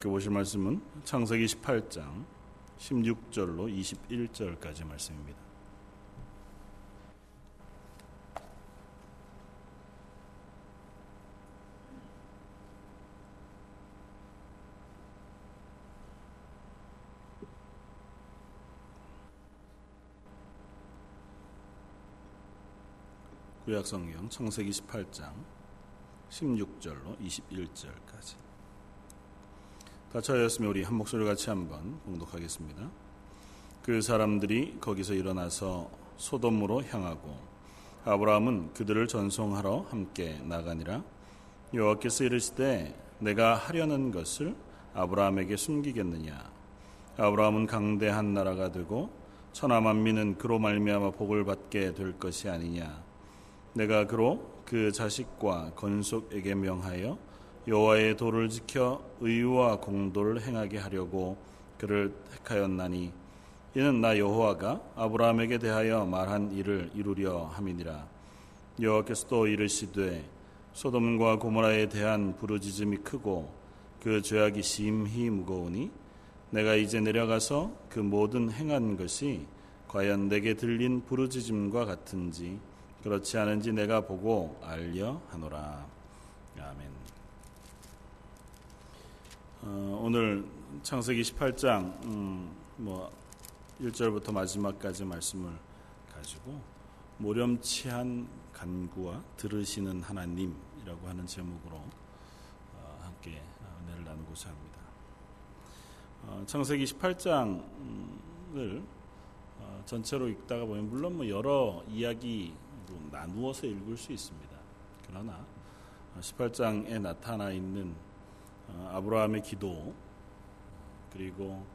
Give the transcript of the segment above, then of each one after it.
그 보실 말씀은 창세기 18장 16절로 21절까지 말씀입니다. 구약 성경 창세기 18장 16절로 21절까지 다차였으면 우리 한 목소리 같이 한번 공독하겠습니다. 그 사람들이 거기서 일어나서 소돔으로 향하고 아브라함은 그들을 전송하러 함께 나가니라. 여호와께서 이르시되 내가 하려는 것을 아브라함에게 숨기겠느냐? 아브라함은 강대한 나라가 되고 천하 만민은 그로 말미암아 복을 받게 될 것이 아니냐? 내가 그로 그 자식과 건속에게 명하여 여호와의 도를 지켜 의와 공도를 행하게 하려고 그를 택하였나니 이는 나 여호와가 아브라함에게 대하여 말한 일을 이루려 함이니라 여호와께서 도 이르시되 소돔과 고모라에 대한 부르짖음이 크고 그 죄악이 심히 무거우니 내가 이제 내려가서 그 모든 행한 것이 과연 내게 들린 부르짖음과 같은지 그렇지 않은지 내가 보고 알려 하노라 아멘. 어, 오늘 창세기 18장 음, 뭐 1절부터 마지막까지 말씀을 가지고 모렴치한 간구와 들으시는 하나님이라고 하는 제목으로 어, 함께 은혜를 나누고자 합니다. 어, 창세기 18장을 어, 전체로 읽다가 보면 물론 뭐 여러 이야기로 나누어서 읽을 수 있습니다. 그러나 18장에 나타나 있는 어, 아브라함의 기도 그리고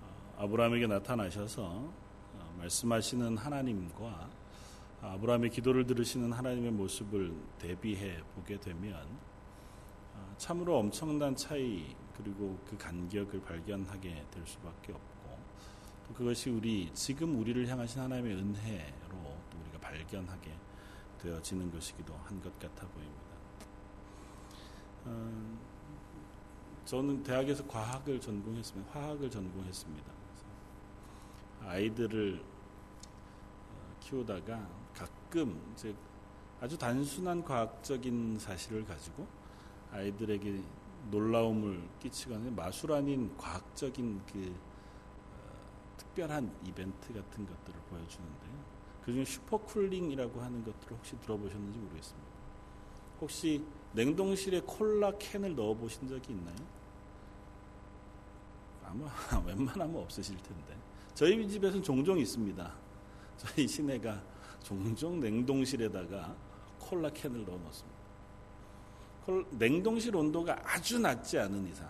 어, 아브라함에게 나타나셔서 어, 말씀하시는 하나님과 아브라함의 기도를 들으시는 하나님의 모습을 대비해 보게 되면 참으로 엄청난 차이 그리고 그 간격을 발견하게 될 수밖에 없고 또 그것이 우리 지금 우리를 향하신 하나님의 은혜로 또 우리가 발견하게 되어지는 것이기도 한 것 같아 보입니다. 저는 대학에서 과학을 전공했습니다. 화학을 전공했습니다. 아이들을 어, 키우다가 가끔 이제 아주 단순한 과학적인 사실을 가지고 아이들에게 놀라움을 끼치거나 마술 아닌 과학적인 그 어, 특별한 이벤트 같은 것들을 보여주는데요. 그중에 supercooling이라고 하는 것들을 혹시 들어보셨는지 모르겠습니다. 혹시 냉동실에 콜라 캔을 넣어 보신 적이 있나요? 아마 웬만하면 없으실 텐데. 저희 집에서는 종종 있습니다. 저희 시내가 종종 냉동실에다가 콜라 캔을 넣어 놓습니다. 냉동실 온도가 아주 낮지 않은 이상,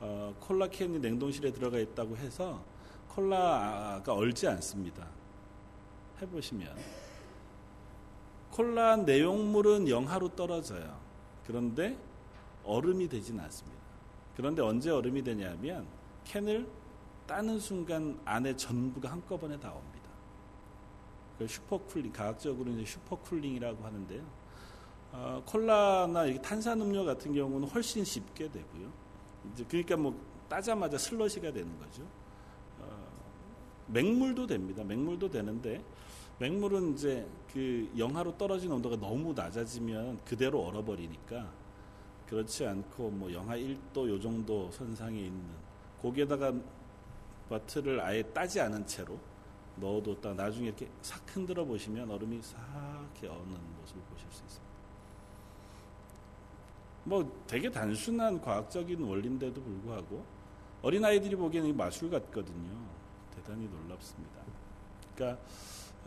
어, 콜라 캔이 냉동실에 들어가 있다고 해서 콜라가 얼지 않습니다. 해보시면 콜라 내용물은 영하로 떨어져요. 그런데 얼음이 되지는 않습니다. 그런데 언제 얼음이 되냐면 캔을 따는 순간 안에 전부가 한꺼번에 다 옵니다. supercooling, 과학적으로 이제 supercooling이라고 하는데요. 어, 콜라나 탄산음료 같은 경우는 훨씬 쉽게 되고요. 이제 그러니까 뭐 따자마자 슬러시가 되는 거죠. 어, 맹물도 됩니다. 맹물도 되는데 맹물은 이제 그 영하로 떨어진 온도가 너무 낮아지면 그대로 얼어버리니까 그렇지 않고 뭐 영하 1도 요 정도 선상에 있는 거기에다가 버트를 아예 따지 않은 채로 넣어뒀다 나중에 이렇게 싹 흔들어 보시면 얼음이 싹 이렇게 어는 모습을 보실 수 있습니다. 뭐 되게 단순한 과학적인 원리인데도 불구하고 어린아이들이 보기에는 마술 같거든요. 대단히 놀랍습니다. 그러니까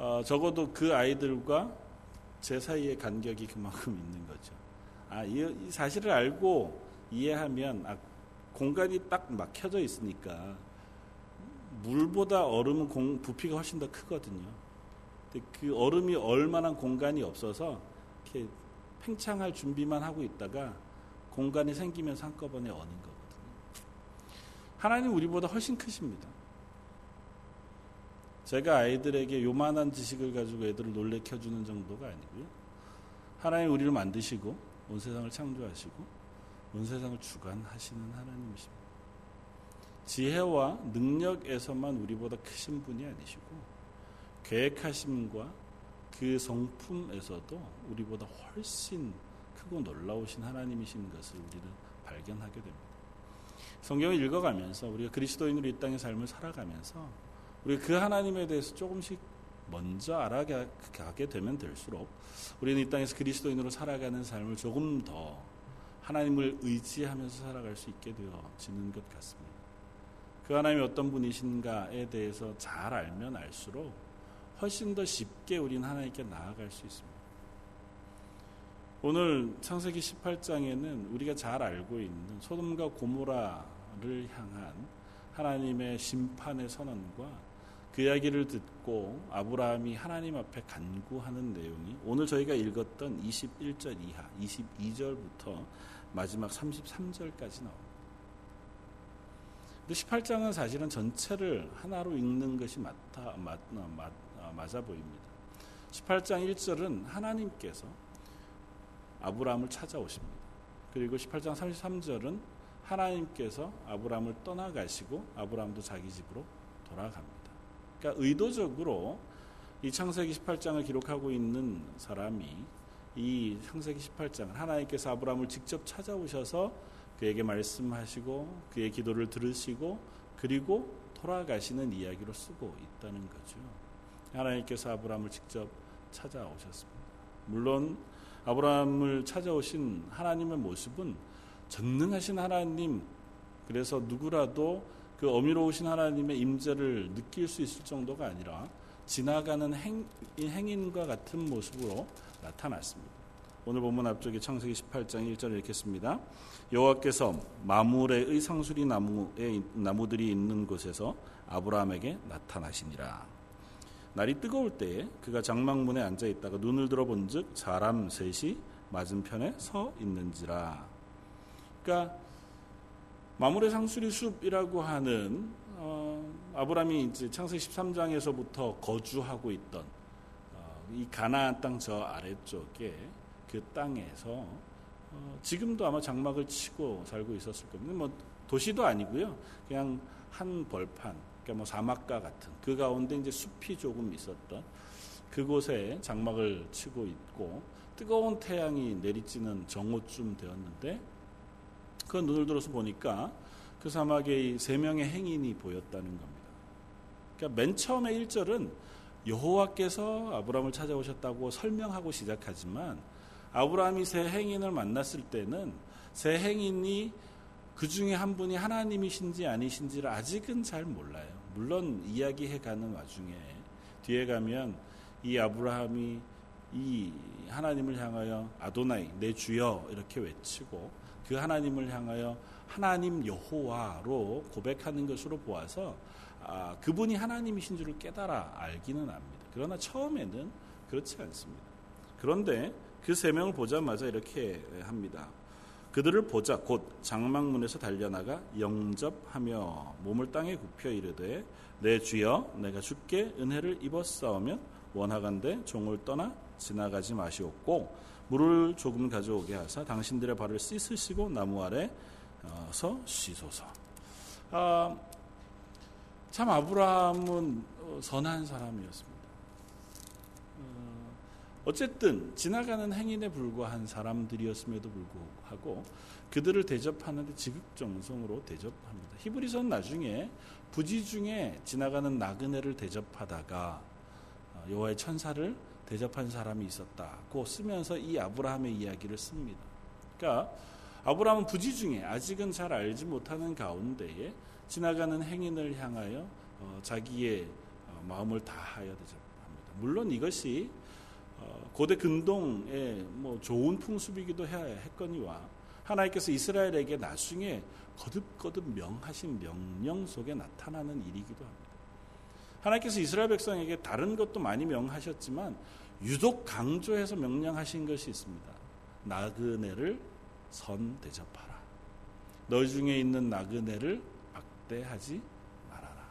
어, 적어도 그 아이들과 제 사이의 간격이 그만큼 있는 거죠. 아, 이, 이 사실을 알고 이해하면 아, 공간이 딱 막혀져 있으니까 물보다 얼음은 공, 부피가 훨씬 더 크거든요. 근데 그 얼음이 얼마나 공간이 없어서 이렇게 팽창할 준비만 하고 있다가 공간이 생기면서 한꺼번에 어는 거거든요. 하나님 우리보다 훨씬 크십니다. 제가 아이들에게 요만한 지식을 가지고 애들을 놀래켜주는 정도가 아니고요. 하나님 우리를 만드시고 온 세상을 창조하시고 온 세상을 주관하시는 하나님이십니다. 지혜와 능력에서만 우리보다 크신 분이 아니시고 계획하심과 그 성품에서도 우리보다 훨씬 크고 놀라우신 하나님이신 것을 우리는 발견하게 됩니다. 성경을 읽어가면서 우리가 그리스도인으로 이 땅의 삶을 살아가면서 우리 그 하나님에 대해서 조금씩 먼저 알아가게 되면 될수록 우리는 이 땅에서 그리스도인으로 살아가는 삶을 조금 더 하나님을 의지하면서 살아갈 수 있게 되어지는 것 같습니다. 그 하나님이 어떤 분이신가에 대해서 잘 알면 알수록 훨씬 더 쉽게 우리는 하나님께 나아갈 수 있습니다. 오늘 창세기 18장에는 우리가 잘 알고 있는 소돔과 고모라를 향한 하나님의 심판의 선언과 그 이야기를 듣고 아브라함이 하나님 앞에 간구하는 내용이 오늘 저희가 읽었던 21절 이하 22절부터 마지막 33절까지 나옵니다. 근데 18장은 사실은 전체를 하나로 읽는 것이 맞다, 맞, 맞, 맞아 보입니다. 18장 1절은 하나님께서 아브라함을 찾아오십니다. 그리고 18장 33절은 하나님께서 아브라함을 떠나가시고 아브라함도 자기 집으로 돌아갑니다. 그러니까 의도적으로 이 창세기 18장을 기록하고 있는 사람이 이 창세기 18장을 하나님께서 아브라함을 직접 찾아오셔서 그에게 말씀하시고 그의 기도를 들으시고 그리고 돌아가시는 이야기로 쓰고 있다는 거죠. 하나님께서 아브라함을 직접 찾아오셨습니다. 물론 아브라함을 찾아오신 하나님의 모습은 전능하신 하나님 그래서 누구라도 그 어미로우신 하나님의 임재를 느낄 수 있을 정도가 아니라 지나가는 행, 행인과 같은 모습으로 나타났습니다. 오늘 본문 앞쪽에 창세기 18장 1절을 읽겠습니다. 여호와께서 마물의 상수리 나무의 나무들이 있는 곳에서 아브라함에게 나타나시니라. 날이 뜨거울 때에 그가 장막문에 앉아 있다가 눈을 들어본즉 사람 셋이 맞은편에 서 있는지라. 그러니까 마물의 상수리 숲이라고 하는 어, 아브라함이 이제 창세기 13장에서부터 거주하고 있던 어, 이 가나안 땅 저 아래쪽에 그 땅에서 어, 지금도 아마 장막을 치고 살고 있었을 겁니다. 뭐 도시도 아니고요. 그냥 한 벌판, 그러니까 뭐 사막가 같은 그 가운데 이제 숲이 조금 있었던 그곳에 장막을 치고 있고 뜨거운 태양이 내리쬐는 정오쯤 되었는데 그 눈을 들어서 보니까 그 사막에 세 명의 행인이 보였다는 겁니다. 그러니까 맨 처음에 1절은 여호와께서 아브라함을 찾아오셨다고 설명하고 시작하지만 아브라함이 세 행인을 만났을 때는 세 행인이 그 중에 한 분이 하나님이신지 아니신지를 아직은 잘 몰라요. 물론 이야기해 가는 와중에 뒤에 가면 이 아브라함이 이 하나님을 향하여 아도나이 내 주여 이렇게 외치고 그 하나님을 향하여 하나님 여호와로 고백하는 것으로 보아서 아, 그분이 하나님이신 줄을 깨달아 알기는 압니다. 그러나 처음에는 그렇지 않습니다. 그런데 그 세 명을 보자마자 이렇게 합니다. 그들을 보자 곧 장막문에서 달려나가 영접하며 몸을 땅에 굽혀 이르되 내 주여 내가 주께 은혜를 입었사오면 원하간대 종을 떠나 지나가지 마시옵고 물을 조금 가져오게 하사 당신들의 발을 씻으시고 나무 아래서 쉬소서. 아, 참 아브라함은 어, 선한 사람이었습니다. 어, 어쨌든 지나가는 행인에 불과한 사람들이었음에도 불구하고 그들을 대접하는데 지극정성으로 대접합니다. 히브리서는 나중에 부지 중에 지나가는 나그네를 대접하다가 어, 여호와의 천사를 대접한 사람이 있었다고 쓰면서 이 아브라함의 이야기를 씁니다. 그러니까 아브라함은 부지 중에 아직은 잘 알지 못하는 가운데에 지나가는 행인을 향하여 어, 자기의 어, 마음을 다하여 대접합니다. 물론 이것이 어, 고대 근동의 뭐 좋은 풍습이기도 했거니와 하나님께서 이스라엘에게 나중에 거듭거듭 명하신 명령 속에 나타나는 일이기도 합니다. 하나님께서 이스라엘 백성에게 다른 것도 많이 명하셨지만 유독 강조해서 명령하신 것이 있습니다. 나그네를 선 대접하라. 너 중에 있는 나그네를 박대하지 말아라.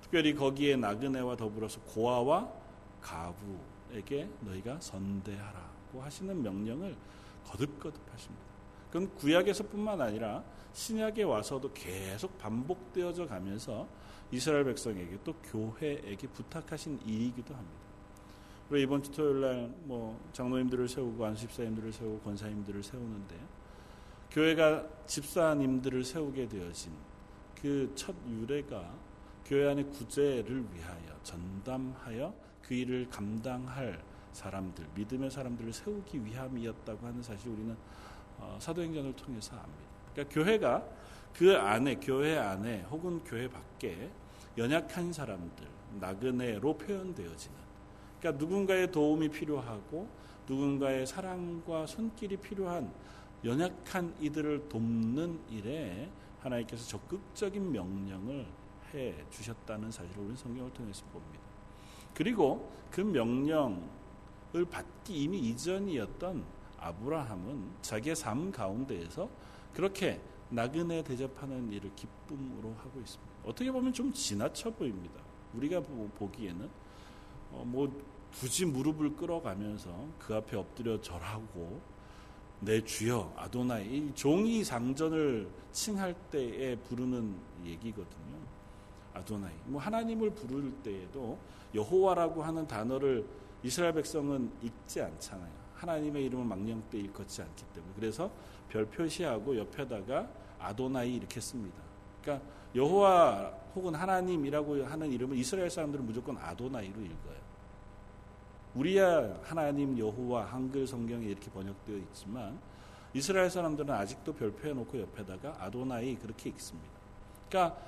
특별히 거기에 나그네와 더불어서 고아와 가부에게 너희가 선대하라고 하시는 명령을 거듭거듭 하십니다. 그건 구약에서뿐만 아니라 신약에 와서도 계속 반복되어져 가면서 이스라엘 백성에게 또 교회에게 부탁하신 일이기도 합니다. 그리고 이번 주 토요일 날뭐 장로님들을 세우고 안수집사님들을 세우고 권사님들을 세우는데 교회가 집사님들을 세우게 되어진 그 첫 유래가 교회 안의 구제를 위하여 전담하여 그 일을 감당할 사람들, 믿음의 사람들을 세우기 위함이었다고 하는 사실 우리는 어, 사도행전을 통해서 압니다. 그러니까 교회가 그 안에 교회 안에 혹은 교회 밖에 연약한 사람들 나그네로 표현되어지는 그러니까 누군가의 도움이 필요하고 누군가의 사랑과 손길이 필요한 연약한 이들을 돕는 일에 하나님께서 적극적인 명령을 해 주셨다는 사실을 우리 성경을 통해서 봅니다. 그리고 그 명령을 받기 이미 이전이었던 아브라함은 자기의 삶 가운데에서 그렇게 나그네 대접하는 일을 기쁨으로 하고 있습니다. 어떻게 보면 좀 지나쳐 보입니다. 우리가 보기에는 어, 뭐 굳이 무릎을 끌어가면서 그 앞에 엎드려 절하고 내 주여 아도나이 이 종이 상전을 칭할 때에 부르는 얘기거든요. 아도나이 뭐 하나님을 부를 때에도 여호와라고 하는 단어를 이스라엘 백성은 읽지 않잖아요. 하나님의 이름을 망령때 일컫지 않기 때문에 그래서 별 표시하고 옆에다가 아도나이 이렇게 씁니다. 그러니까 여호와 혹은 하나님이라고 하는 이름을 이스라엘 사람들은 무조건 아도나이로 읽어요. 우리야 하나님 여호와 한글 성경에 이렇게 번역되어 있지만 이스라엘 사람들은 아직도 별표해 놓고 옆에다가 아도나이 그렇게 읽습니다. 그러니까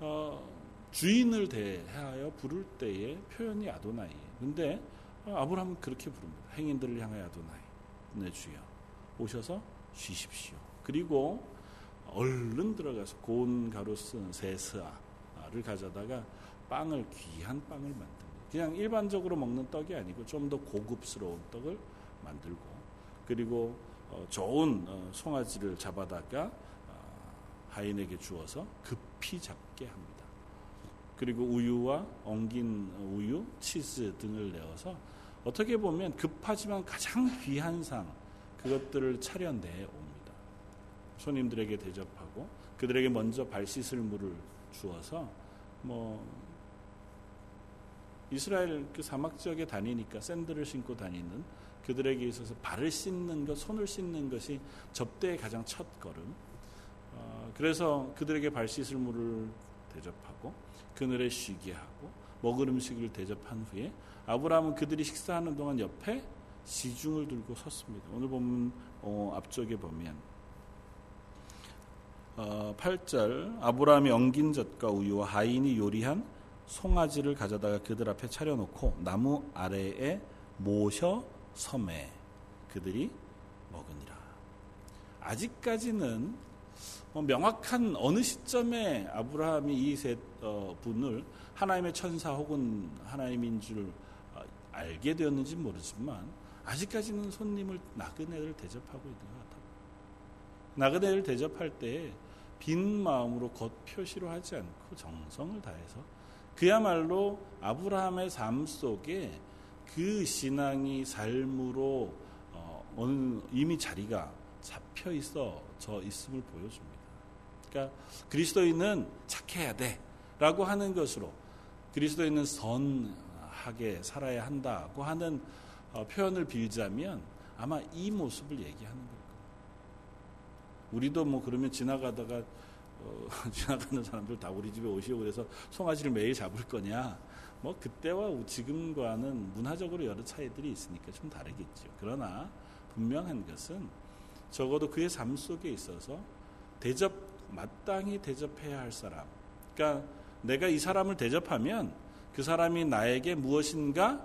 어, 주인을 대하여 부를 때의 표현이 아도나이예요. 근데 아브라함은 그렇게 부릅니다. 행인들을 향하여 아도나이 내 주여 오셔서 쉬십시오. 그리고 얼른 들어가서 고운 가루 쓴 세스아를 가져다가 빵을 귀한 빵을 만듭니다. 그냥 일반적으로 먹는 떡이 아니고 좀 더 고급스러운 떡을 만들고 그리고 어, 좋은 어, 송아지를 잡아다가 어, 하인에게 주어서 급히 잡게 합니다. 그리고 우유와 엉긴 우유, 치즈 등을 내어서 어떻게 보면 급하지만 가장 귀한 상 그것들을 차려내. 손님들에게 대접하고 그들에게 먼저 발 씻을 물을 주어서 뭐 이스라엘 그 사막 지역에 다니니까 샌들을 신고 다니는 그들에게 있어서 발을 씻는 것, 손을 씻는 것이 접대의 가장 첫 걸음. 어, 그래서 그들에게 발 씻을 물을 대접하고 그늘에 쉬게 하고 먹을 음식을 대접한 후에 아브라함은 그들이 식사하는 동안 옆에 시중을 들고 섰습니다. 오늘 보면 어, 앞쪽에 보면 어, 8절 아브라함이 엉긴 젖과 우유와 하인이 요리한 송아지를 가져다가 그들 앞에 차려놓고 나무 아래에 모셔 섬에 그들이 먹으니라. 아직까지는 뭐 명확한 어느 시점에 아브라함이 이세 어, 분을 하나님의 천사 혹은 하나님인 줄 어, 알게 되었는지 모르지만 아직까지는 손님을 나그네를 대접하고 있는 것 같아요. 나그네를 대접할 때 빈 마음으로 겉표시로 하지 않고 정성을 다해서 그야말로 아브라함의 삶 속에 그 신앙이 삶으로 어, 이미 자리가 잡혀 있어 저 있음을 보여줍니다. 그러니까 그리스도인은 착해야 돼라고 하는 것으로 그리스도인은 선하게 살아야 한다고 하는 어, 표현을 빌자면 아마 이 모습을 얘기하는 거예요. 우리도 뭐 그러면 지나가다가 어, 지나가는 사람들 다 우리 집에 오시고 그래서 송아지를 매일 잡을 거냐? 뭐 그때와 지금과는 문화적으로 여러 차이들이 있으니까 좀 다르겠죠. 그러나 분명한 것은 적어도 그의 삶 속에 있어서 대접 마땅히 대접해야 할 사람. 그러니까 내가 이 사람을 대접하면 그 사람이 나에게 무엇인가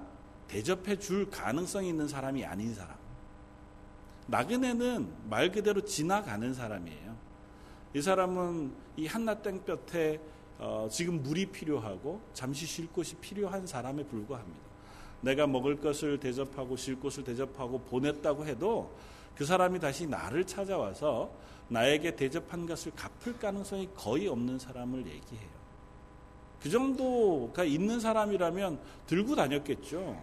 대접해 줄 가능성이 있는 사람이 아닌 사람. 나그네는 말 그대로 지나가는 사람이에요. 이 사람은 이 한나 땡볕에 어, 지금 물이 필요하고 잠시 쉴 곳이 필요한 사람에 불과합니다. 내가 먹을 것을 대접하고 쉴 곳을 대접하고 보냈다고 해도 그 사람이 다시 나를 찾아와서 나에게 대접한 것을 갚을 가능성이 거의 없는 사람을 얘기해요. 그 정도가 있는 사람이라면 들고 다녔겠죠.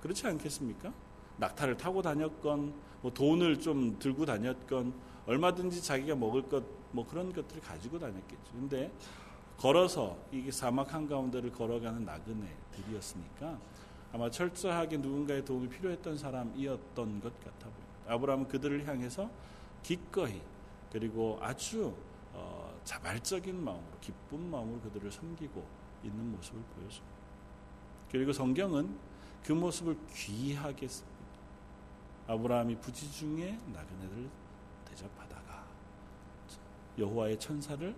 그렇지 않겠습니까? 낙타를 타고 다녔건 뭐 돈을 좀 들고 다녔건 얼마든지 자기가 먹을 것 뭐 그런 것들을 가지고 다녔겠죠. 근데 걸어서 이게 사막 한가운데를 걸어가는 나그네들이었으니까 아마 철저하게 누군가의 도움이 필요했던 사람이었던 것 같아 보입니다. 아브라함은 그들을 향해서 기꺼이 그리고 아주 어, 자발적인 마음으로 기쁜 마음으로 그들을 섬기고 있는 모습을 보여줍니다. 그리고 성경은 그 모습을 귀하게. 아브라함이 부지 중에 나그네를 대접하다가 여호와의 천사를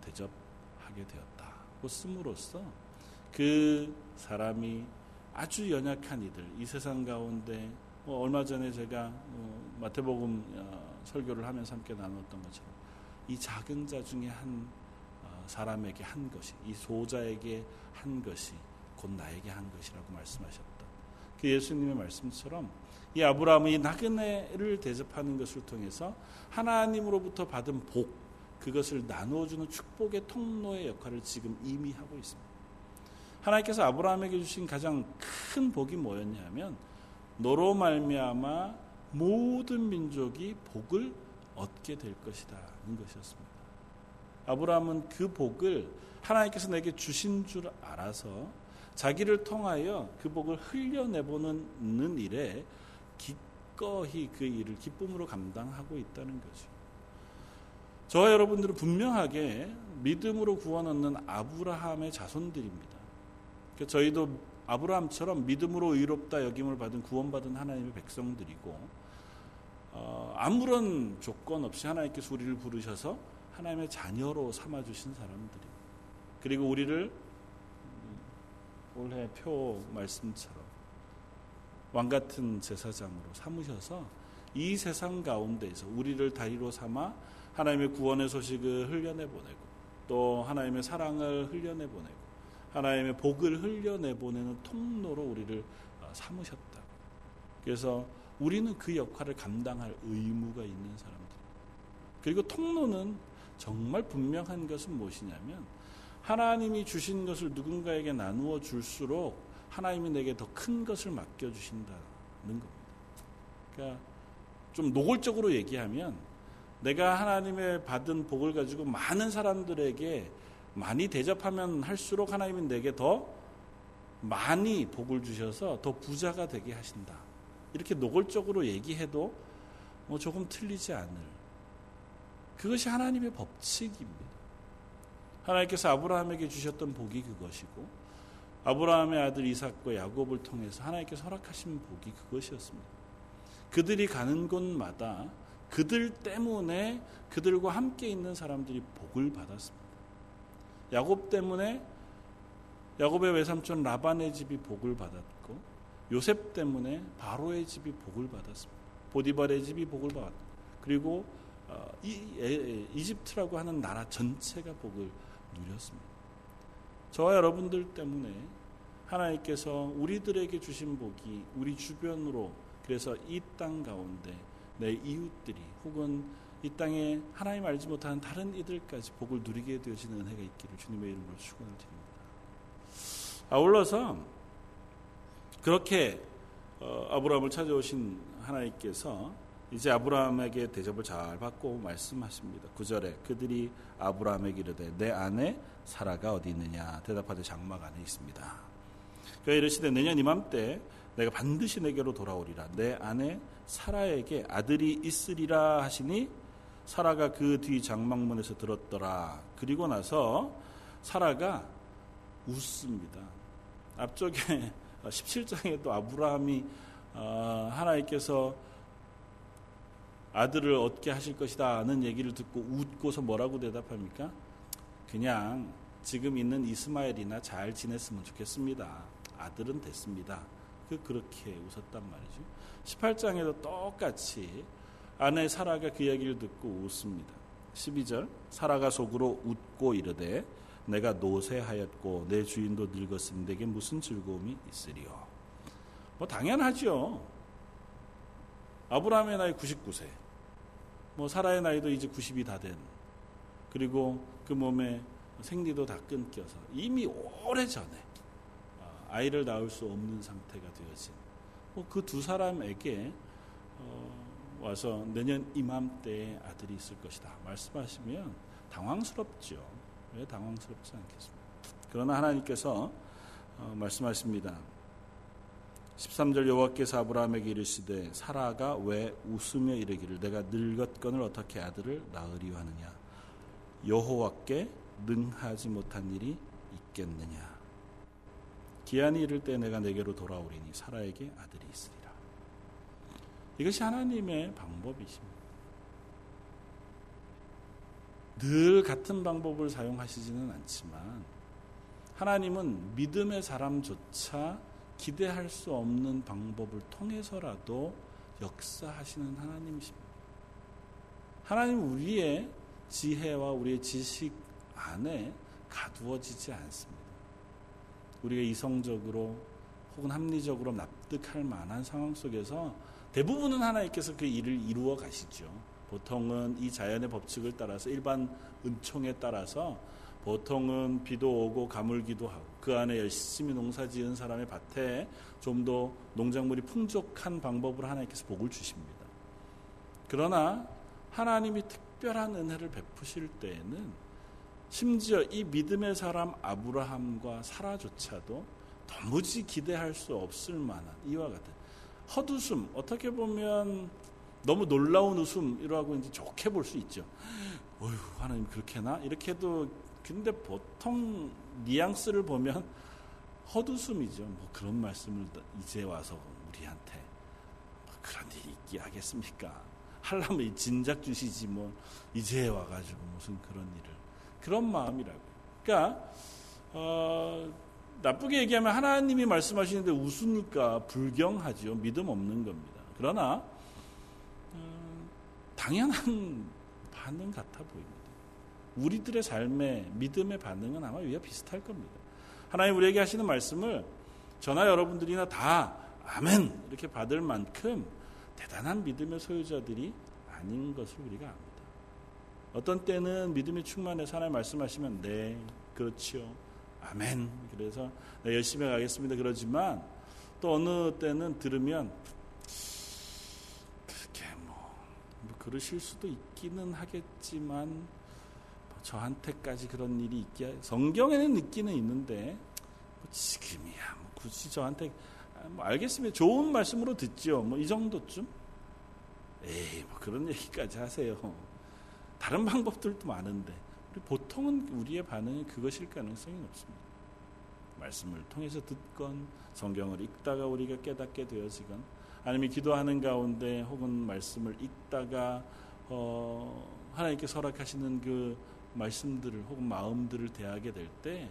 대접하게 되었다고 씀으로써 그 사람이 아주 연약한 이들 이 세상 가운데 뭐 얼마 전에 제가 뭐 마태복음 어, 설교를 하면서 함께 나눴던 것처럼 이 작은 자 중에 한 어, 사람에게 한 것이 이 소자에게 한 것이 곧 나에게 한 것이라고 말씀하셨던 그 예수님의 말씀처럼 이 아브라함이 나그네를 대접하는 것을 통해서 하나님으로부터 받은 복 그것을 나누어주는 축복의 통로의 역할을 지금 이미 하고 있습니다. 하나님께서 아브라함에게 주신 가장 큰 복이 뭐였냐면 너로 말미암아 모든 민족이 복을 얻게 될 것이다는 것이었습니다. 아브라함은 그 복을 하나님께서 내게 주신 줄 알아서 자기를 통하여 그 복을 흘려내보는 일에 기꺼이 그 일을 기쁨으로 감당하고 있다는 거죠. 저와 여러분들은 분명하게 믿음으로 구원 얻는 아브라함의 자손들입니다. 그러니까 저희도 아브라함처럼 믿음으로 의롭다 여김을 받은 구원받은 하나님의 백성들이고 어, 아무런 조건 없이 하나님께서 우리를 부르셔서 하나님의 자녀로 삼아 주신 사람들이 그리고 우리를 올해 표 말씀처럼 왕 같은 제사장으로 삼으셔서 이 세상 가운데에서 우리를 다리로 삼아 하나님의 구원의 소식을 흘려내 보내고 또 하나님의 사랑을 흘려내 보내고 하나님의 복을 흘려내 보내는 통로로 우리를 어, 삼으셨다. 그래서 우리는 그 역할을 감당할 의무가 있는 사람들. 그리고 통로는 정말 분명한 것은 무엇이냐면 하나님이 주신 것을 누군가에게 나누어 줄수록 하나님이 내게 더 큰 것을 맡겨 주신다는 겁니다. 그러니까 좀 노골적으로 얘기하면 내가 하나님의 받은 복을 가지고 많은 사람들에게 많이 대접하면 할수록 하나님이 내게 더 많이 복을 주셔서 더 부자가 되게 하신다. 이렇게 노골적으로 얘기해도 뭐 조금 틀리지 않을 그것이 하나님의 법칙입니다. 하나님께서 아브라함에게 주셨던 복이 그것이고 아브라함의 아들 이삭과 야곱을 통해서 하나님께서 허락하신 복이 그것이었습니다. 그들이 가는 곳마다 그들 때문에 그들과 함께 있는 사람들이 복을 받았습니다. 야곱 때문에 야곱의 외삼촌 라반의 집이 복을 받았고 요셉 때문에 바로의 집이 복을 받았습니다. 보디발의 집이 복을 받았고 그리고 어, 이, 이집트라고 하는 나라 전체가 복을 누렸습니다. 저와 여러분들 때문에 하나님께서 우리들에게 주신 복이 우리 주변으로 그래서 이 땅 가운데 내 이웃들이 혹은 이 땅에 하나님 알지 못하는 다른 이들까지 복을 누리게 되어지는 은혜가 있기를 주님의 이름으로 축원을 드립니다. 아울러서 그렇게 어, 아브라함을 찾아오신 하나님께서 이제 아브라함에게 대접을 잘 받고 말씀하십니다. 9절에 그들이 아브라함에게 이르되 내 아내 사라가 어디 있느냐 대답하되 장막 안에 있습니다. 그가 이르시되 내년 이맘때 내가 반드시 내게로 돌아오리라 내 아내 사라에게 아들이 있으리라 하시니 사라가 그 뒤 장막문에서 들었더라. 그리고 나서 사라가 웃습니다. 앞쪽에 17장에도 아브라함이 어, 하나님께서 아들을 얻게 하실 것이다는 얘기를 듣고 웃고서 뭐라고 대답합니까? 그냥 지금 있는 이스마엘이나 잘 지냈으면 좋겠습니다. 아들은 됐습니다. 그 그렇게 웃었단 말이죠. 18장에도 똑같이 아내 사라가 그 이야기를 듣고 웃습니다. 12절 사라가 속으로 웃고 이르되 내가 노쇠하였고 내 주인도 늙었으니 내게 무슨 즐거움이 있으리요. 뭐 당연하죠. 아브라함의 나이 99세. 뭐 사라의 나이도 이제 90이 다 된. 그리고 그 몸에 생리도 다 끊겨서 이미 오래 전에 아, 아이를 낳을 수 없는 상태가 되어진 그두 사람에게 어, 와서 내년 이맘때에 아들이 있을 것이다 말씀하시면 당황스럽죠. 왜 당황스럽지 않겠습니까? 그러나 하나님께서 어, 말씀하십니다. 13절 여호와께서 아브라함에게 이르시되 사라가 왜 웃으며 이르기를? 내가 늙었건을 어떻게 아들을 낳으리요 하느냐? 여호와께 능하지 못한 일이 있겠느냐? 기한이 이를 때 내가 내게로 돌아오리니 사라에게 아들이 있으리라. 이것이 하나님의 방법이십니다. 늘 같은 방법을 사용하시지는 않지만 하나님은 믿음의 사람조차 기대할 수 없는 방법을 통해서라도 역사하시는 하나님이십니다. 하나님 우리의 지혜와 우리의 지식 안에 가두어지지 않습니다. 우리가 이성적으로 혹은 합리적으로 납득할 만한 상황 속에서 대부분은 하나님께서 그 일을 이루어 가시죠. 보통은 이 자연의 법칙을 따라서 일반 은총에 따라서 보통은 비도 오고 가물기도 하고 그 안에 열심히 농사 지은 사람의 밭에 좀 더 농작물이 풍족한 방법으로 하나님께서 복을 주십니다. 그러나 하나님이 특별한 은혜를 베푸실 때에는 심지어 이 믿음의 사람 아브라함과 사라조차도 도무지 기대할 수 없을 만한 이와 같은 헛웃음 어떻게 보면 너무 놀라운 웃음이라고 이제 좋게 볼 수 있죠. 어휴 하나님 그렇게 나 이렇게도 근데 보통 뉘앙스를 보면 헛웃음이죠. 뭐 그런 말씀을 이제 와서 우리한테 뭐 그런 일이 있기 하겠습니까? 하려면 진작 주시지 뭐 이제 와가지고 무슨 그런 일을 그런 마음이라고. 그러니까 어, 나쁘게 얘기하면 하나님이 말씀하시는데 웃으니까 불경하죠. 믿음 없는 겁니다. 그러나 어, 당연한 반응 같아 보입니다. 우리들의 삶의 믿음의 반응은 아마 위와 비슷할 겁니다. 하나님 우리에게 하시는 말씀을 저나 여러분들이나 다 아멘 이렇게 받을 만큼 대단한 믿음의 소유자들이 아닌 것을 우리가 압니다. 어떤 때는 믿음이 충만해서 하나님 말씀하시면 네 그렇죠 아멘 그래서 네, 열심히 가겠습니다 그러지만 또 어느 때는 들으면 그렇게 뭐, 뭐 그러실 수도 있기는 하겠지만 저한테까지 그런 일이 있기야 성경에는 느끼는 있는데 뭐 지금이야 뭐 굳이 저한테 아, 뭐 알겠습니다. 좋은 말씀으로 듣죠 뭐이 정도쯤? 에이 뭐 그런 얘기까지 하세요. 다른 방법들도 많은데 보통은 우리의 반응이 그것일 가능성이 높습니다. 말씀을 통해서 듣건 성경을 읽다가 우리가 깨닫게 되어지건 아니면 기도하는 가운데 혹은 말씀을 읽다가 어, 하나님께 설악하시는 그 말씀들을 혹은 마음들을 대하게 될 때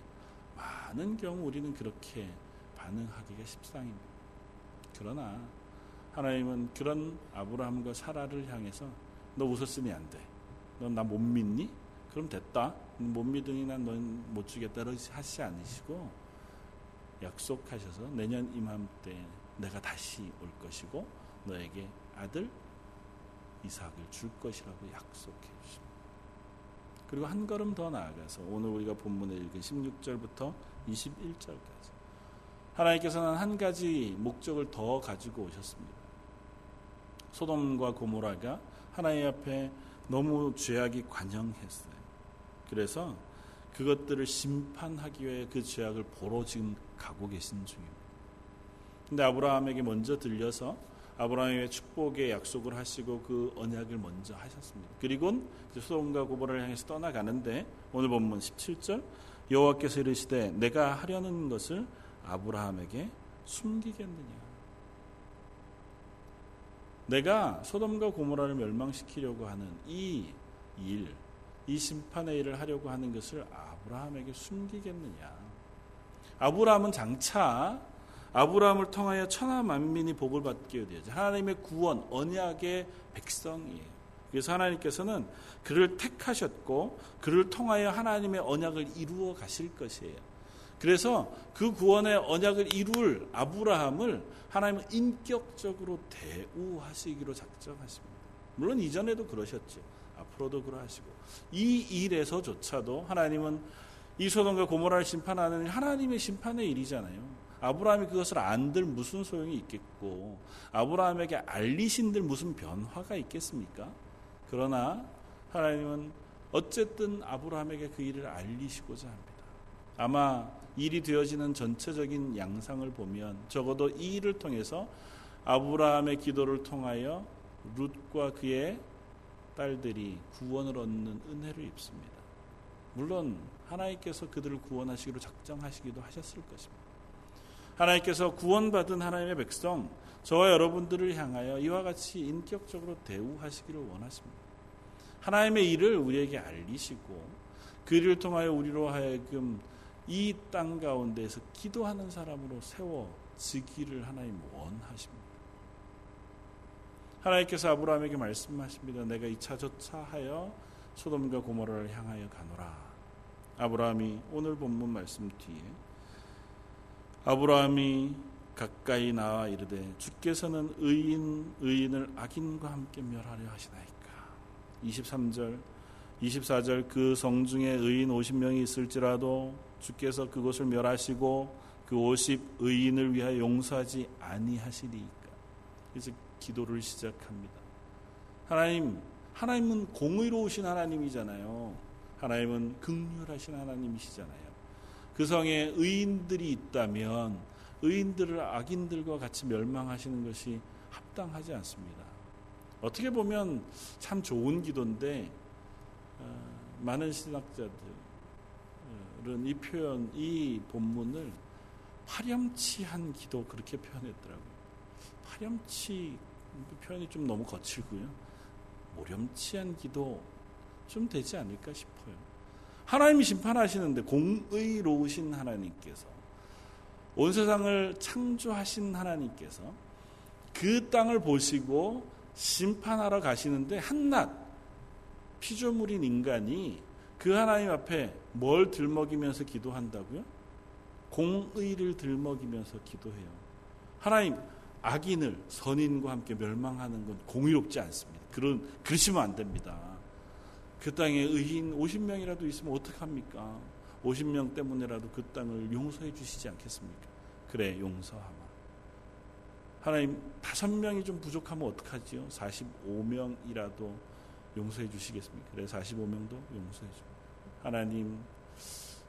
많은 경우 우리는 그렇게 반응하기가 십상입니다. 그러나 하나님은 그런 아브라함과 사라를 향해서 너 웃었으면 안 돼. 넌 나 못 믿니? 그럼 됐다. 못 믿으니 난 넌 못 주겠다. 하시지 않으시고 약속하셔서 내년 이맘때 내가 다시 올 것이고 너에게 아들 이삭을 줄 것이라고 약속해 주십니다. 그리고 한 걸음 더 나아가서 오늘 우리가 본문에 읽은 16절부터 21절까지 하나님께서는 한 가지 목적을 더 가지고 오셨습니다. 소돔과 고모라가 하나님 앞에 너무 죄악이 관영했어요. 그래서 그것들을 심판하기 위해 그 죄악을 보러 지금 가고 계신 중입니다. 근데 아브라함에게 먼저 들려서 아브라함의 축복의 약속을 하시고 그 언약을 먼저 하셨습니다. 그리고 소돔과 고보라를 향해서 떠나가는데 오늘 본문 17절 여호와께서 이르시되 내가 하려는 것을 아브라함에게 숨기겠느냐 내가 소돔과 고모라를 멸망시키려고 하는 이 일, 이 심판의 일을 하려고 하는 것을 아브라함에게 숨기겠느냐 아브라함은 장차 아브라함을 통하여 천하 만민이 복을 받게 되죠. 하나님의 구원, 언약의 백성이에요. 그래서 하나님께서는 그를 택하셨고 그를 통하여 하나님의 언약을 이루어 가실 것이에요. 그래서 그 구원의 언약을 이룰 아브라함을 하나님은 인격적으로 대우하시기로 작정하십니다. 물론 이전에도 그러셨죠. 앞으로도 그러하시고 이 일에서조차도 하나님은 이 소돔과 고모라를 심판하는 하나님의 심판의 일이잖아요. 아브라함이 그것을 안들 무슨 소용이 있겠고 아브라함에게 알리신들 무슨 변화가 있겠습니까? 그러나 하나님은 어쨌든 아브라함에게 그 일을 알리시고자 합니다. 아마 일이 되어지는 전체적인 양상을 보면 적어도 이 일을 통해서 아브라함의 기도를 통하여 룻과 그의 딸들이 구원을 얻는 은혜를 입습니다. 물론 하나님께서 그들을 구원하시기로 작정하시기도 하셨을 것입니다. 하나님께서 구원받은 하나님의 백성, 저와 여러분들을 향하여 이와 같이 인격적으로 대우하시기를 원하십니다. 하나님의 일을 우리에게 알리시고 그 일을 통하여 우리로 하여금 이 땅 가운데에서 기도하는 사람으로 세워지기를 하나님 원하십니다. 하나님께서 아브라함에게 말씀하십니다. 내가 이차 저차 하여 소돔과 고모라를 향하여 가노라. 아브라함이 오늘 본문 말씀 뒤에 아브라함이 가까이 나와 이르되 주께서는 의인 의인을 악인과 함께 멸하려 하시나이까. 23절 24절 그 성중에 의인 50명이 있을지라도 주께서 그곳을 멸하시고 그 50 의인을 위하여 용서하지 아니하시리이까. 그래서 기도를 시작합니다. 하나님, 하나님은 공의로우신 하나님이잖아요. 하나님은 극률하신 하나님이시잖아요. 그 성에 의인들이 있다면 의인들을 악인들과 같이 멸망하시는 것이 합당하지 않습니다. 어떻게 보면 참 좋은 기도인데 어, 많은 신학자들은 이 표현, 이 본문을 파렴치한 기도 그렇게 표현했더라고요. 파렴치 표현이 좀 너무 거칠고요. 모렴치한 기도 좀 되지 않을까 싶어요. 하나님이 심판하시는데 공의로우신 하나님께서 온 세상을 창조하신 하나님께서 그 땅을 보시고 심판하러 가시는데 한낱 피조물인 인간이 그 하나님 앞에 뭘 들먹이면서 기도한다고요? 공의를 들먹이면서 기도해요. 하나님, 악인을 선인과 함께 멸망하는 건 공의롭지 않습니다. 그런 그러시면 안 됩니다. 그 땅에 의인 50명이라도 있으면 어떡합니까? 50명 때문에라도 그 땅을 용서해 주시지 않겠습니까? 그래, 용서하마. 하나님, 다섯 명이 좀 부족하면 어떡하지요? 45명이라도 용서해 주시겠습니까? 그래, 45명도 용서해 주 하나님,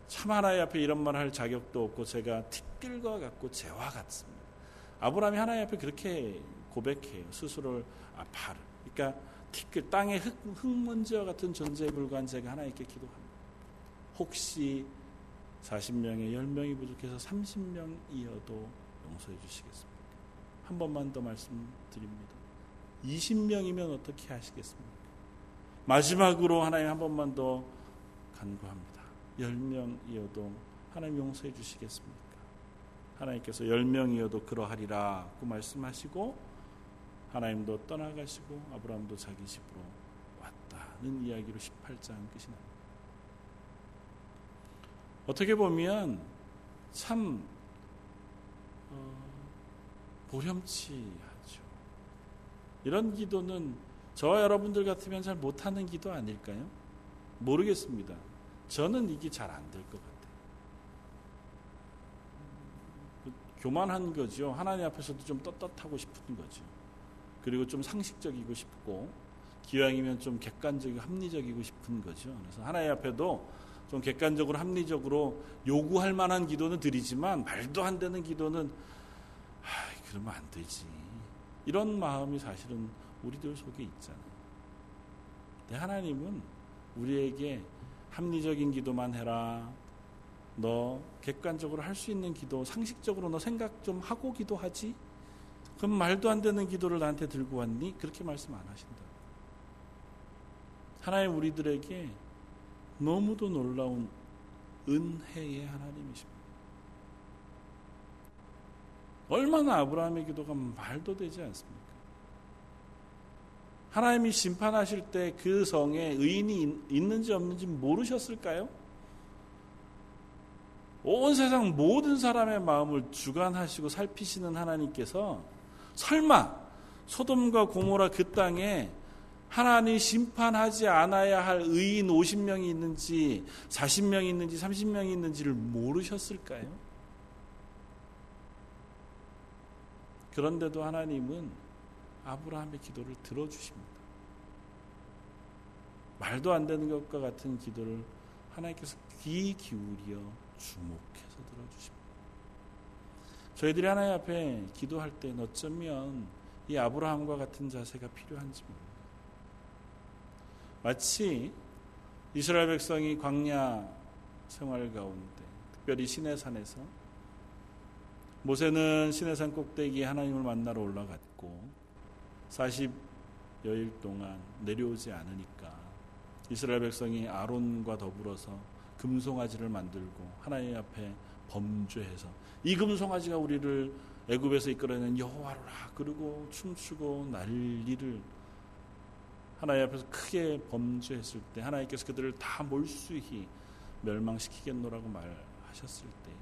참 하나님 앞에 이런 말 할 자격도 없고 제가 티끌과 같고 재와 같습니다. 아브라함이 하나님 앞에 그렇게 고백해요. 스스로를 아파를. 그러니까 티끌 땅의 흙, 흙먼지와 같은 존재에 불과한 제가 하나님께 기도합니다. 혹시 40명에 10명이 부족해서 30명이어도 용서해 주시겠습니까? 한 번만 더 말씀드립니다. 20명이면 어떻게 하시겠습니까? 마지막으로 하나님 한 번만 더 간구합니다. 10명이어도 하나님 용서해 주시겠습니까? 하나님께서 열 명이어도 그러하리라 고 말씀하시고 하나님도 떠나가시고 아브라함도 자기 집으로 왔다는 이야기로 18장 끝이 납니다. 어떻게 보면 참 어, 보렴치하죠. 이런 기도는 저와 여러분들 같으면 잘 못하는 기도 아닐까요? 모르겠습니다. 저는 이게 잘 안 될 것 같아요. 교만한 거죠. 하나님 앞에서도 좀 떳떳하고 싶은 거죠. 그리고 좀 상식적이고 싶고 기왕이면 좀 객관적이고 합리적이고 싶은 거죠. 그래서 하나님 앞에도 좀 객관적으로 합리적으로 요구할 만한 기도는 드리지만 말도 안 되는 기도는 아, 그러면 안 되지. 이런 마음이 사실은 우리들 속에 있잖아요. 근데 하나님은 우리에게 합리적인 기도만 해라. 너 객관적으로 할 수 있는 기도, 상식적으로 너 생각 좀 하고 기도하지? 그럼 말도 안 되는 기도를 나한테 들고 왔니? 그렇게 말씀 안 하신다. 하나님 우리들에게 너무도 놀라운 은혜의 하나님이십니다. 얼마나 아브라함의 기도가 말도 되지 않습니까? 하나님이 심판하실 때 그 성에 의인이 있는지 없는지 모르셨을까요? 온 세상 모든 사람의 마음을 주관하시고 살피시는 하나님께서 설마 소돔과 고모라 그 땅에 하나님 심판하지 않아야 할 의인 50명이 있는지 40명이 있는지 30명이 있는지를 모르셨을까요? 그런데도 하나님은 아브라함의 기도를 들어주십니다. 말도 안 되는 것과 같은 기도를 하나님께서 귀 기울여 주목해서 들어주십니다. 저희들이 하나님 앞에 기도할 때 어쩌면 이 아브라함과 같은 자세가 필요한지 모릅니다. 마치 이스라엘 백성이 광야 생활 가운데 특별히 시내산에서 모세는 시내산 꼭대기에 하나님을 만나러 올라갔고 40여일 동안 내려오지 않으니까 이스라엘 백성이 아론과 더불어서 금송아지를 만들고 하나님 앞에 범죄해서 이 금송아지가 우리를 애굽에서 이끌어낸 여호와로라 그리고 춤추고 난리를 하나님 앞에서 크게 범죄했을 때 하나님께서 그들을 다 몰수히 멸망시키겠노라고 말하셨을 때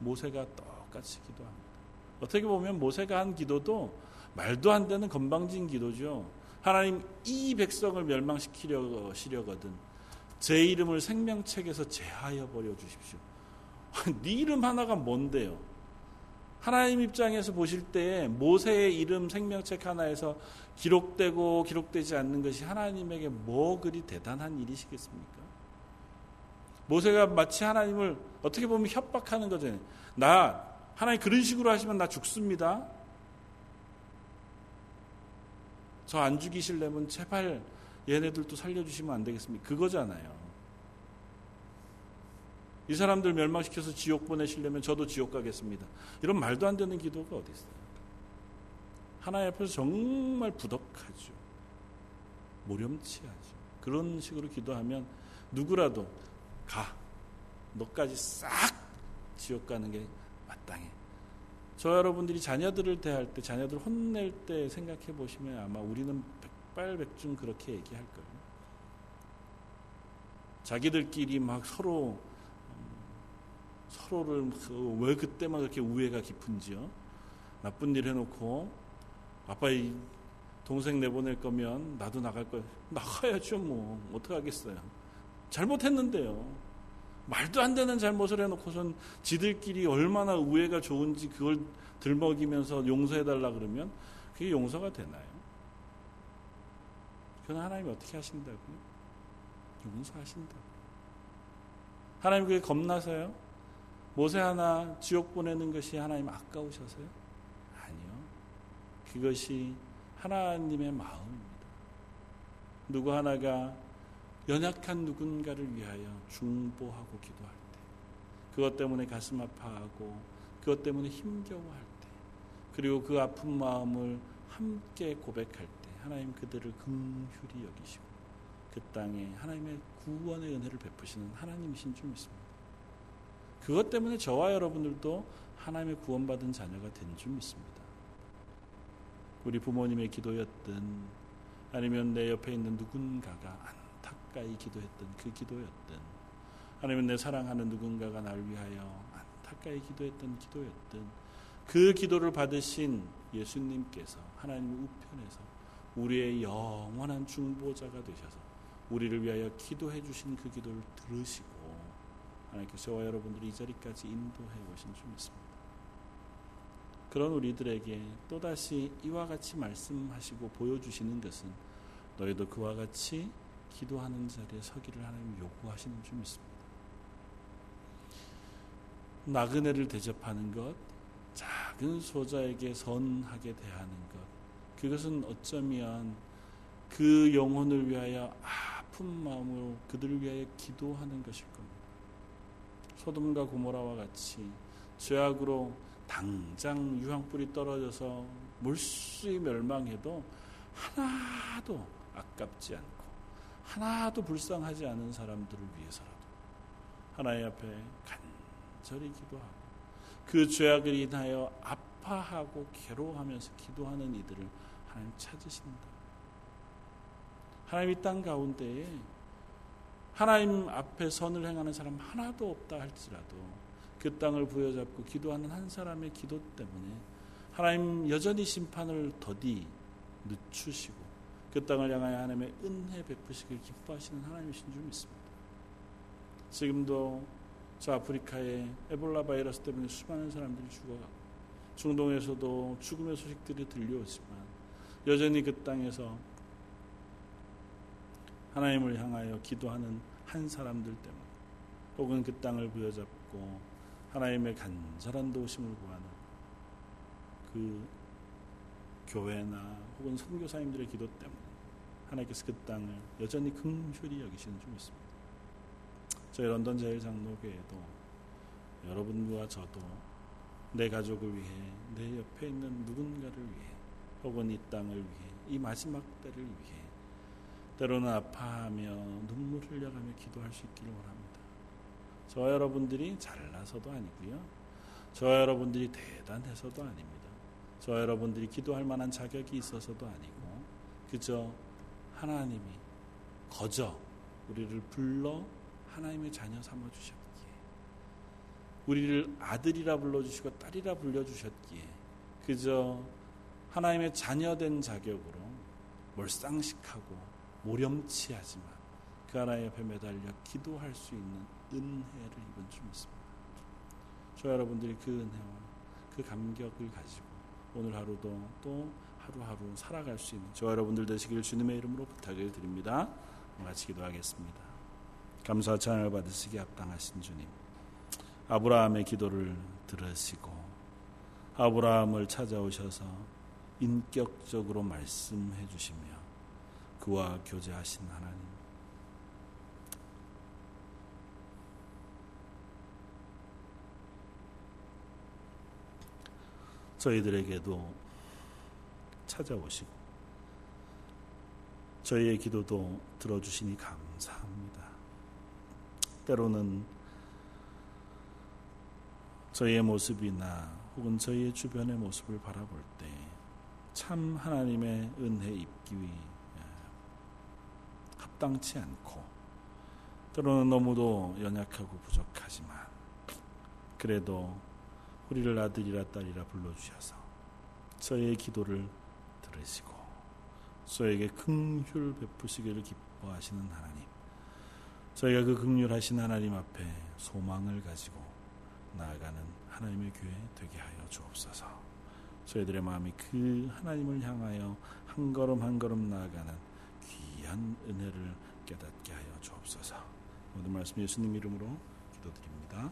모세가 똑같이 기도합니다. 어떻게 보면 모세가 한 기도도 말도 안 되는 건방진 기도죠. 하나님 이 백성을 멸망시키려거든 제 이름을 생명책에서 제하여 버려 주십시오. 네 이름 하나가 뭔데요? 하나님 입장에서 보실 때 모세의 이름 생명책 하나에서 기록되고 기록되지 않는 것이 하나님에게 뭐 그리 대단한 일이시겠습니까? 모세가 마치 하나님을 어떻게 보면 협박하는 거잖아요. 나 하나님 그런 식으로 하시면 나 죽습니다. 저 안 죽이실려면 제발 얘네들도 살려주시면 안 되겠습니까? 그거잖아요. 이 사람들 멸망시켜서 지옥 보내시려면 저도 지옥 가겠습니다. 이런 말도 안 되는 기도가 어디 있어요? 하나님 앞에서 정말 부덕하죠. 모렴치하죠. 그런 식으로 기도하면 누구라도 가. 너까지 싹 지옥 가는 게 마땅해. 저 여러분들이 자녀들을 대할 때, 자녀들 혼낼 때 생각해 보시면 아마 우리는 백발백중 그렇게 얘기할 거예요. 자기들끼리 막 서로 서로를 왜 그때만 그렇게 우애가 깊은지요? 나쁜 일 해놓고 아빠 이 동생 내보낼 거면 나도 나갈 거야. 나가야죠 뭐 어떡하겠어요. 잘못했는데요. 말도 안 되는 잘못을 해놓고선 지들끼리 얼마나 우애가 좋은지 그걸 들먹이면서 용서해달라 그러면 그게 용서가 되나요? 그건 하나님이 어떻게 하신다고요? 용서하신다고. 하나님 그게 겁나서요? 모세 하나 지옥 보내는 것이 하나님 아까우셔서요? 아니요. 그것이 하나님의 마음입니다. 누구 하나가 연약한 누군가를 위하여 중보하고 기도할 때, 그것 때문에 가슴 아파하고, 그것 때문에 힘겨워할 때, 그리고 그 아픈 마음을 함께 고백할 때, 하나님 그들을 긍휼히 여기시고, 그 땅에 하나님의 구원의 은혜를 베푸시는 하나님이신 줄 믿습니다. 그것 때문에 저와 여러분들도 하나님의 구원받은 자녀가 된 줄 믿습니다. 우리 부모님의 기도였든 아니면 내 옆에 있는 누군가가 안타까이 기도했던 그 기도였든 아니면 내 사랑하는 누군가가 날 위하여 안타까이 기도했던 기도였든 그 기도를 받으신 예수님께서 하나님 우편에서 우리의 영원한 중보자가 되셔서 우리를 위하여 기도해 주신 그 기도를 들으시고 하나님께 저와 여러분들이 이 자리까지 인도해 오신 줄 믿습니다. 그런 우리들에게 또다시 이와 같이 말씀하시고 보여주시는 것은 너희도 그와 같이 기도하는 자리에 서기를 하나님 요구하시는 줄 믿습니다. 나그네를 대접하는 것, 작은 소자에게 선하게 대하는 것, 그것은 어쩌면 그 영혼을 위하여 아픈 마음으로 그들을 위하여 기도하는 것일 겁니다. 소돔과 고모라와 같이 죄악으로 당장 유황불이 떨어져서 물수히 멸망해도 하나도 아깝지 않고 하나도 불쌍하지 않은 사람들을 위해서라도 하나님 앞에 간절히 기도하고 그 죄악을 인하여 아파하고 괴로워하면서 기도하는 이들을 하나님 찾으신다. 하나님 이 땅 가운데에 하나님 앞에 선을 행하는 사람 하나도 없다 할지라도 그 땅을 부여잡고 기도하는 한 사람의 기도 때문에 하나님 여전히 심판을 더디 늦추시고 그 땅을 향하여 하나님의 은혜 베푸시길 기뻐하시는 하나님이신 줄 믿습니다. 지금도 저 아프리카에 에볼라 바이러스 때문에 수많은 사람들이 죽어가고 중동에서도 죽음의 소식들이 들려오지만 여전히 그 땅에서 하나님을 향하여 기도하는 한 사람들 때문에 혹은 그 땅을 부여잡고 하나님의 간절한 도우심을 구하는 그 교회나 혹은 선교사님들의 기도 때문에 하나님께서 그 땅을 여전히 긍휼히 여기시는 줄 믿습니다. 저희 런던 제일장로교회도 여러분과 저도 내 가족을 위해 내 옆에 있는 누군가를 위해 혹은 이 땅을 위해 이 마지막 때를 위해 때로는 아파하며 눈물을 흘려가며 기도할 수 있기를 원합니다. 저 여러분들이 잘나서도 아니고요. 저 여러분들이 대단해서도 아닙니다. 저 여러분들이 기도할 만한 자격이 있어서도 아니고 그저 하나님이 거저 우리를 불러 하나님의 자녀 삼아 주셨기에 우리를 아들이라 불러 주시고 딸이라 불려 주셨기에 그저 하나님의 자녀된 자격으로 몰상식하고 모렴치하지만 그 하나님 옆에 매달려 기도할 수 있는 은혜를 입은 줄 믿습니다. 저 여러분들이 그 은혜와 그 감격을 가지고 오늘 하루도 또 하루하루 살아갈 수 있는 저 여러분들 되시길 주님의 이름으로 부탁을 드립니다. 같이 기도하겠습니다. 감사 찬양을 받으시기 합당하신 주님. 아브라함의 기도를 들으시고 아브라함을 찾아오셔서 인격적으로 말씀해 주시며 그와 교제하신 하나님. 저희들에게도 찾아오시고 저희의 기도도 들어주시니 감사합니다. 때로는 저희의 모습이나 혹은 저희의 주변의 모습을 바라볼 때 참 하나님의 은혜 입기 예, 합당치 않고 때로는 너무도 연약하고 부족하지만 그래도 우리를 아들이라 딸이라 불러주셔서 저의 기도를 들으시고 저에게 긍휼 베푸시기를 기뻐하시는 하나님 저희가 그 긍휼하신 하나님 앞에 소망을 가지고 나아가는 하나님의 교회 되게 하여 주옵소서. 저희들의 마음이 그 하나님을 향하여 한 걸음 한 걸음 나아가는 귀한 은혜를 깨닫게 하여 주옵소서 모든 말씀 예수님 이름으로 기도드립니다.